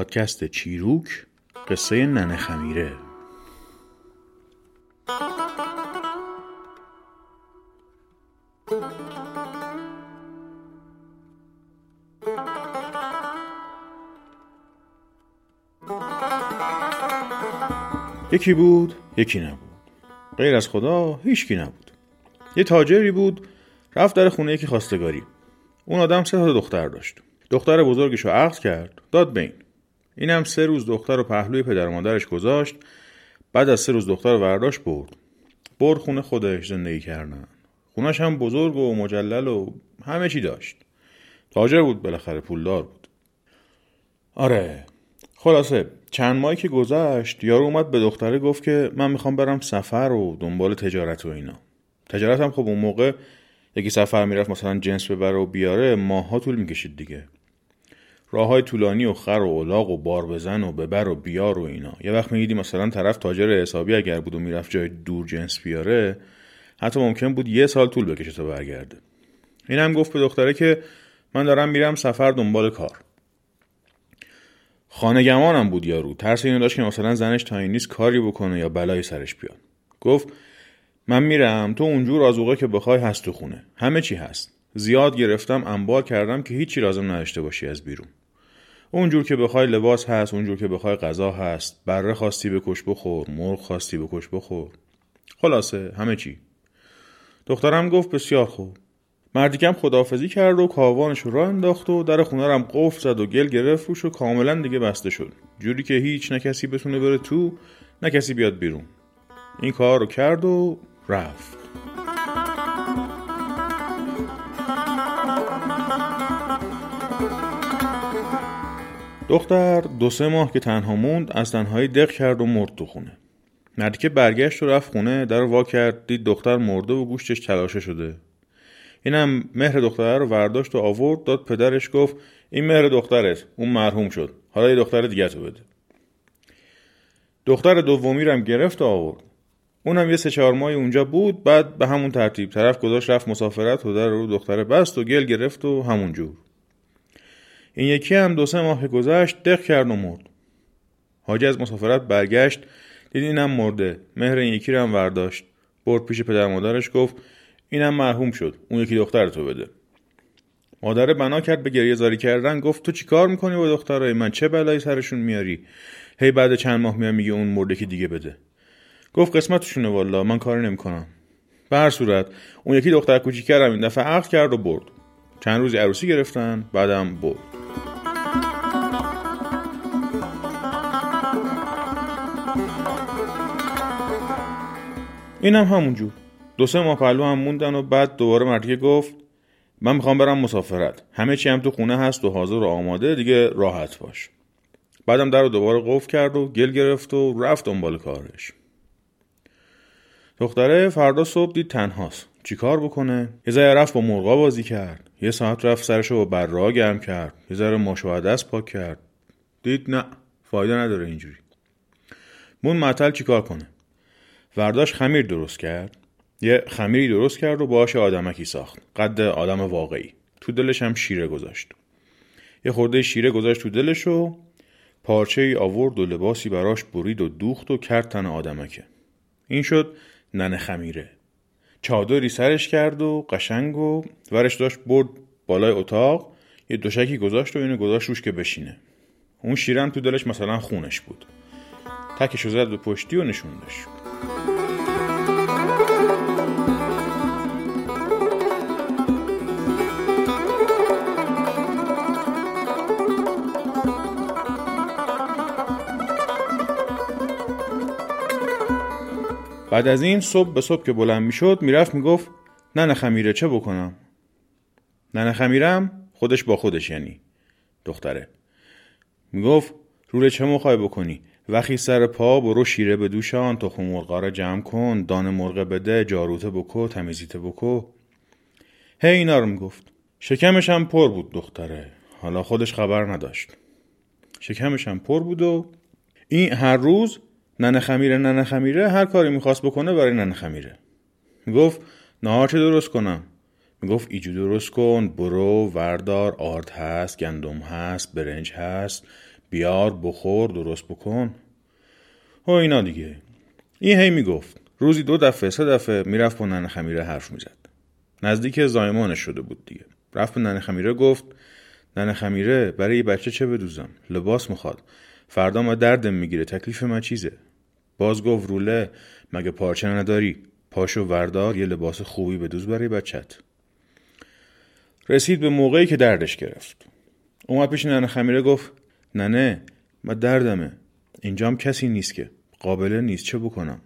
پادکست چیروک قصه ننه خمیره. یکی بود یکی نبود. غیر از خدا هیچکی نبود. یه تاجری بود رفت در خونه یکی خواستگاری. اون آدم سه تا دختر داشت. دختر بزرگش رو عقد کرد داد به این اینم سه روز دختر رو پهلوی پدر و مادرش گذاشت بعد از سه روز دختر رو ورداشت برد. برد خونه خودش زندگی کردن. خونش هم بزرگ و مجلل و همه چی داشت. تاجر بود بالاخره پولدار بود. آره خلاصه چند ماهی که گذشت یارو اومد به دختره گفت که من می‌خوام برم سفر و دنبال تجارت و اینا. تجارت هم خب اون موقع یکی سفر می‌رفت مثلا جنس ببره و بیاره ماها طول می‌کشید دیگه. راه های طولانی و خر و اولاغ و بار بزن و ببر و بیار و اینا. یه وقت می‌دیدی مثلا طرف تاجر حسابی اگر بود و می‌رفت جای دور جنس بیاره حتی ممکن بود یه سال طول بکشه تا برگرده. این هم گفت به دختره که من دارم میرم سفر دنبال کار. خانگمانم بود یارو. ترس اینو داشت که مثلا زنش تا این نیست کاری بکنه یا بلایی سرش بیاد. گفت من میرم تو اونجور آزوقه که بخوای هست تو خونه. همه چی هست. زیاد گرفتم انبار کردم که هیچی لازم نداشته باشی از بیرون. اونجور که بخوای لباس هست اونجور که بخوای غذا هست. بره خواستی بکش بخور مرغ خواستی بکش بخور. خلاصه همه چی. دخترم گفت بسیار خوب. مردیکم خدافزی کرد و کاوانش راه انداخت و در خونه رم قفل زد و گل گرفت روش و کاملا دیگه بسته شد. جوری که هیچ نه کسی بتونه بره تو نه کسی بیاد بیرون. این کار رو کرد و رفت. دختر دو سه ماه که تنها موند از تنهایی دق کرد و مرد تو خونه. مردی که برگشت و رفت خونه در وا کرد دید دختر مرده و گوشتش تلاشه شده. اینم مهر دختره رو ورداشت و آورد داد پدرش گفت این مهر دخترت اون مرحوم شد. حالا یه دختر دیگه تو بده. دختر دومی رو هم گرفت و آورد. اونم یه سه چهار ماهی اونجا بود بعد به همون ترتیب طرف گذاشت رفت مسافرت و در رو دختره بست و گل گرفت و همون جور. این یکی هم دو سه ماه گذشت دق کرد و مرد. حاجی از مسافرت برگشت دید اینم مرده. مهر این یکی رو هم ورداشت. برد پیش پدر مادرش گفت اینم مرحوم شد اون یکی دختر تو بده. مادر بنا کرد به گریه زاری کردن گفت تو چیکار می‌کنی با دخترای من؟ چه بلایی سرشون میاری؟ هی بعد چند ماه میام میگه اون مرده که دیگه بده. گفت قسمتشونه والا من کاری نمی‌کنم. به هر صورت اون یکی دختر کوچیکرم این دفعه عقد کرد و برد. چند روزی عروسی گرفتن بعدم برد. اینم هم همونجور دو سه ماه پهلو هم موندن و بعد دوباره مردیه گفت من می‌خوام برم مسافرت. همه چی هم تو خونه هست و حاضر و آماده دیگه راحت باش. بعدم در رو دوباره قفل کرد و گل گرفت و رفت دنبال کارش. دختره فردا صبح دید تنهاست. چیکار بکنه؟ یه ذره رفت با مرغا بازی کرد. یه ساعت رفت سرشو با برا گرم کرد. یه ذره ماشو دست پاک کرد. دید نه فایده نداره اینجوری. مون معطل چیکار کنه؟ ورداش خمیر درست کرد؟ یه خمیری درست کرد و باهاش آدمکی ساخت. قد آدم واقعی. تو دلش هم شیره گذاشت. یه خورده شیره گذاشت تو دلش و پارچه ای آورد و لباسی براش برید و دوخت و کرد تن آدمکه. این شد ننه خمیره. چادری سرش کرد و قشنگ و ورش داشت برد بالای اتاق. یه دوشکی گذاشت و اینو گذاشت روش که بشینه. اون شیرم تو دلش مثلا خونش بود. تکشو زد به پشتی و نشوندش. بعد از این صبح به صبح که بلند می‌شد می‌رفت می‌گفت نه خمیره چه بکنم؟ نه خمیرم خودش با خودش یعنی دختره. می‌گفت روله چه مخوای بکنی؟ وقتی سر پا برو شیره به دوشان تخم مرغا را جمع کن دان مرغ بده جاروته بکو تمیزیته بکو. هی اینا رو می‌گفت. شکمش هم پر بود دختره. حالا خودش خبر نداشت. شکمش هم پر بود و این هر روز ننه خمیره ننه خمیره هر کاری می‌خواست بکنه برای ننه خمیره. می‌گفت نهار چه درست کنم؟ می‌گفت ایجو درست کن برو وردار آرد هست گندم هست برنج هست بیار بخور درست بکن. و اینا دیگه. این هی می‌گفت. روزی دو دفعه سه دفعه می‌رفت با ننه خمیره حرف می‌زد. نزدیک زایمانش شده بود دیگه. رفت به ننه خمیره گفت ننه خمیره برای یه بچه چه بدوزم؟ لباس می‌خواد. فردا ما دردم می‌گیره تکلیف من چیزه. باز گفت روله مگه پارچه نداری؟ پاشو وردار یه لباس خوبی بدوز برای بچت. رسید به موقعی که دردش گرفت. اومد پیش ننه خمیره گفت ننه ما دردمه. اینجام کسی نیست که. قابله نیست چه بکنم؟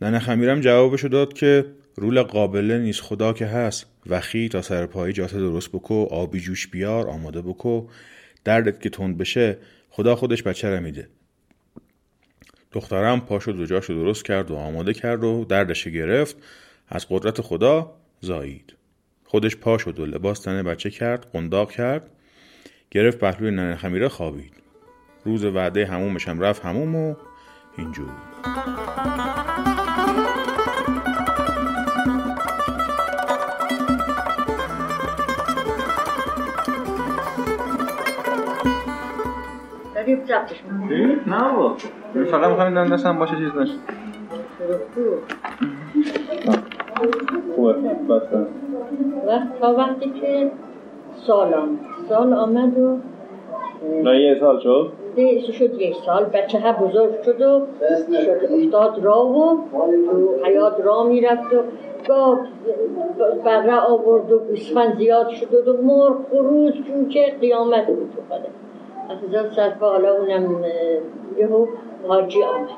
ننه خمیرم جوابشو داد که رول قابله نیست خدا که هست. وخی تا سر پایی جات درست بکو آبی جوش بیار آماده بکو. دردت که تند بشه خدا خودش بچه رو میده. دخترم پاشو دو جاشو درست کرد و آماده کرد و دردش گرفت. از قدرت خدا زایید. خودش پا شد و لباس تن بچه کرد قنداق کرد. گرفت پهلوی ننه خمیره خوابید. روز وعده همومش هم رفت هموم و اینجور. داری ضبطش می‌کنی نه با فقط می‌خوام این دستم باشه چیز نشه. خوبه. بس. وقت تا وقتی که سال آمد سال آمد و نه یه سال شد. شد یک سال. بچه ها بزرگ شد و شد. افتاد راه و تو حیات راه می‌رفت و گاه بره آورد و گوسفند زیاد شد و مرغ خروج جوجه قیامت بود تو خدا اخزاد صرفه حالا اونم یهو حاجی آمد.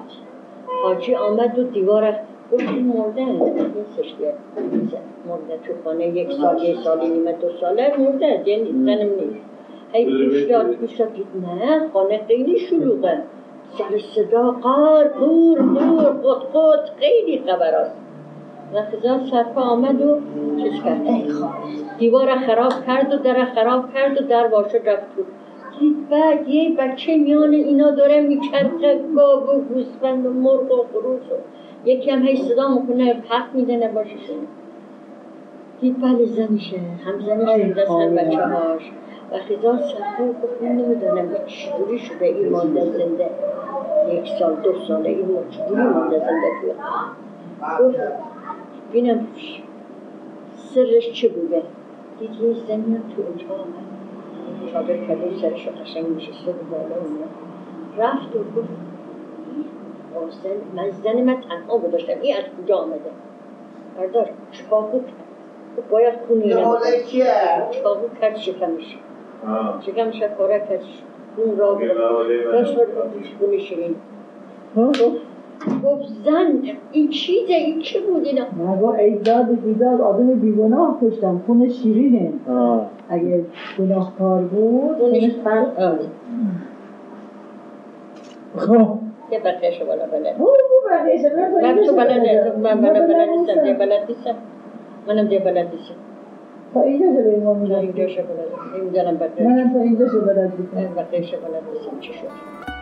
حاجی آمد و دیوار گفت مرده نیستش که مرده تو خانه یک سال یک سال نیمه دو ساله. مرده یعنی زنم نیست. هی گوش داد گوش داد نه خانه خیلی شلوغه. سر صدا قار قور قور قط قط خیلی خبر هست. رخزان صرفه آمد و چیز کرد. ای دیوار خراب کرد و در خراب کرد و در واشه رفت تو. دید بعد یه بچه میان اینا داره میچرخه گاو و گوسفند و مرغ و خروس و یکی هم هی صدا می‌کنه حق می‌زنه باششون دید بله زنشه. هم زنش دست هم بچه هاش و خیزان سرکار گفت من نمی‌دونم این چجوری شده این مانده زنده. یک سال دو ساله این چجوری مانده زنده توی گفت بینم سرش چه بوده؟ دید یه زنی تو اتاق آمد چادر کبیر سرش رو قشنگ نشسته بود بالا رفت و گفت زن من تنها گذاشتم. این از کجا آمده؟ بردار چاقو کرد. گفت باید خونی چاقو کرد شکمش شکمش رو پاره کرد. خون را داشت خونی شیرین گفت گفت زن این چیزه؟ این چه بود اینا؟ نگو ایجاد و بیداد آدم بیگناه کشتم. خون شیرینه. اگه گناهکار بود خونش فرق آه. خب. من تو بلد من بلد بلد نیستم ده بلد نیستم منم بلد نیستم. تا اینجا شده این ما میگم اینجا شو بلد بقیهش منم تا اینجا شده بلد بودم بقیهش رو بلد چی شد؟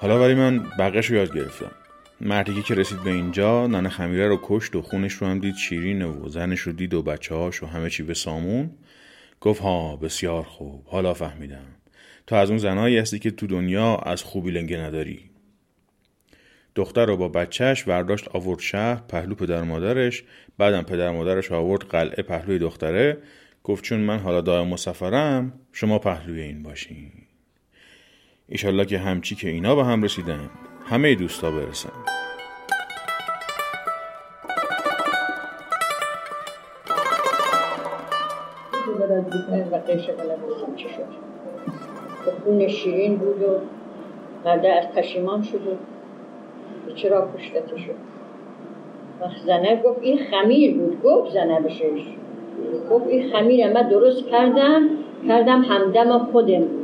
حالا ولی من بقیش رو یاد گرفتم. مردی که رسید به اینجا ننه خمیره رو کشت و خونش رو هم دید شیرینه و زنش رو دید و بچه هاش و همه چی به سامون. گفت ها بسیار خوب. حالا فهمیدم. تو از اون زنایی هستی که تو دنیا از خوبی لنگه نداری. دختر رو با بچهش ورداشت آورد شهر پهلو پدر مادرش. بعدم پدر مادرش آورد قلعه پهلوی دختره. گفت چون من حالا دائم مسافرم شما پهلوی این باشین. ایشالله که همچی که اینا به هم رسیدن. همه دوستا برسن. به خون شیرین بود و بعده از پشیمان شد و به چرا کشتته شد؟ وقت زنه گفت این خمیر بود. گفت زنه بشش. گفت این خمیر من درست کردم. کردم همدم خودم.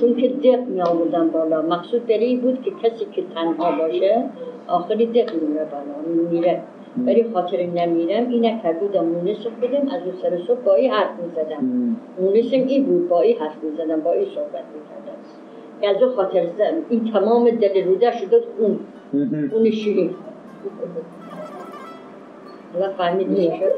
چون که دق می آوردن بالا. مقصود دلی بود که کسی که تنها باشه آخری دق میره بالا میره ولی خاطر نمیرم این نکرد بودم مونس بدم از اون سر صبح با حرف می‌زدم. مونسم این بود با حرف می‌زدم با صحبت می‌کردم. از اون خاطر این تمام دل روده شده اون اون شیرین. و فهمید می‌شد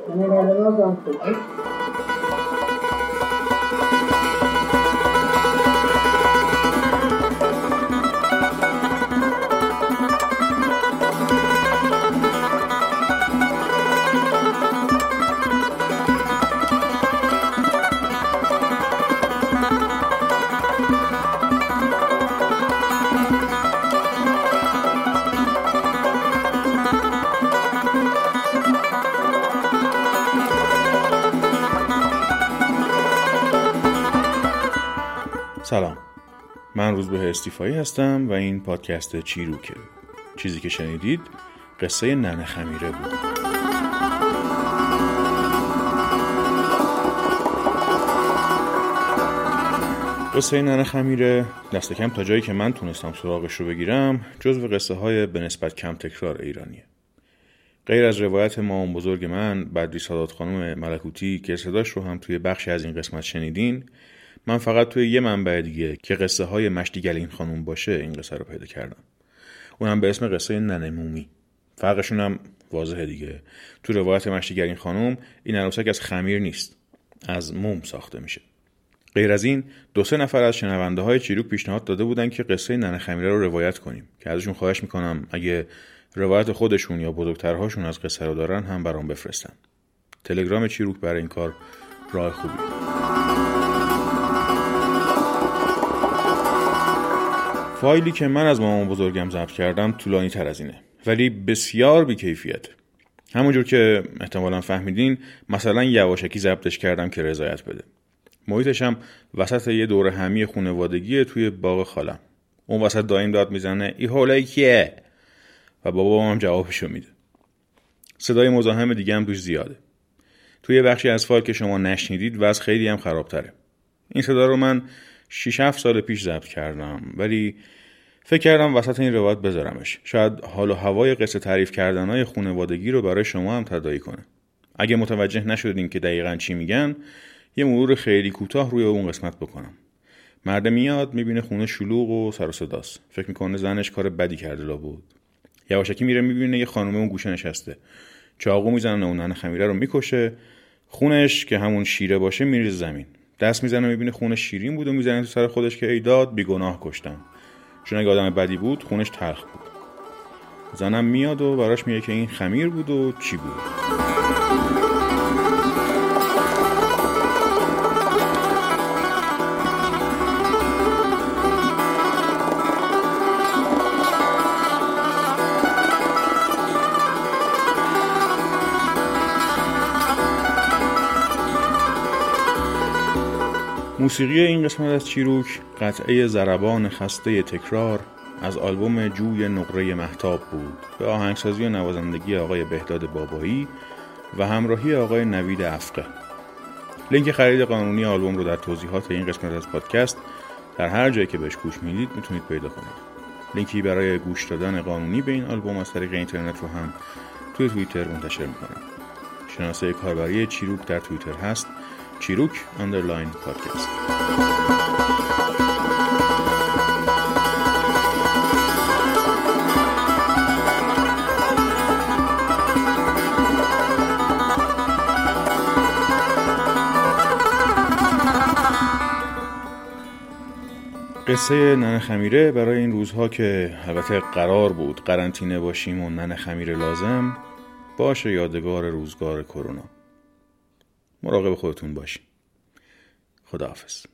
سلام. من روزبه استیفایی هستم و این پادکست چیروکه. چیزی که شنیدید قصه ننه خمیره بود. قصه ننه خمیره دست کم تا جایی که من تونستم سراغش رو بگیرم جزو قصه های به نسبت کم تکرار ایرانیه. غیر از روایت مامان بزرگ من بدری سادات خانم ملکوتی که صداش رو هم توی بخشی از این قسمت شنیدین من فقط توی یه منبع دیگه که قصه های مشتی این خانوم باشه این قصه رو پیدا کردم. اونم به اسم قصه ننه مومی. فرقشون هم واضحه دیگه. تو روایت مشتی این خانوم این عروسک از خمیر نیست از موم ساخته میشه. غیر از این دو سه نفر از شنونده های چیروک پیشنهاد داده بودن که قصه ننه خمیره رو روایت کنیم که ازشون خواهش می‌کنم اگه روایت خودشون یا بزرگترهاشون از قصه رو دارن هم برام بفرستن. تلگرام چیروک برای این کار راه خوبی. فایلی که من از مامان بزرگم ضبط کردم طولانی تر از اینه. ولی بسیار بیکیفیت. همونجور که احتمالا فهمیدین مثلا یواشکی ضبطش کردم که رضایت بده. محیطش هم وسط یه دور همی خونوادگی توی باغ خالم. اون وسط دایم داد می‌زنه ای حوله کیه؟ و بابا هم جوابشو میده. صدای مزاحم دیگه هم توش زیاده. توی بخشی از فایل که شما نشنیدید وضع خیلی هم خرابتره. این صدا رو من 6 7 سال پیش ضبط کردم. ولی فکر کردم وسط این روایت بذارمش. شاید حال و هوای قصه تعریف کردنهای خونوادگی رو برای شما هم تدایی کنه. اگه متوجه نشدین که دقیقا چی میگن یه مرور خیلی کوتاه روی اون قسمت بکنم. مرد میاد می‌بینه خونه شلوغ و سر و صداست. فکر می‌کنه زنش کار بدی کرده لا بود. یواشکی میره می‌بینه یه خانومه اون گوشه نشسته. چاقو می‌زنه اون ننه خمیره رو می‌کشه. خونش که همون شیره باشه میریزه زمین. دست می‌زنه می‌بینه خونه شیرین بود و می‌زنه تو سر خودش که ای داد بیگناه کشتم. چون اگه آدم بدی بود خونش تلخ بود. زنم میاد و براش میگه که این خمیر بود و چی بود. موسیقی این قسمت از چیروک قطعه زربان خسته تکرار از آلبوم جوی نقره محتاب بود به آهنگسازی و نوازندگی آقای بهداد بابایی و همراهی آقای نوید افقه. لینک خرید قانونی آلبوم رو در توضیحات این قسمت از پادکست در هر جایی که بهش گوش می‌دید می‌تونید پیدا کنید. لینکی برای گوش دادن قانونی به این آلبوم از طریق اینترنت رو هم توی توییتر منتشر می‌کنم. شناسه کاربری چیروک در توییتر هست. چیروک اندرلاین پادکست قصه ننه خمیره برای این روزها که البته قرار بود قرنطینه باشیم و ننه خمیره لازم باشه یادگار روزگار کرونا. مراقب خودتون باشین. خداحافظ.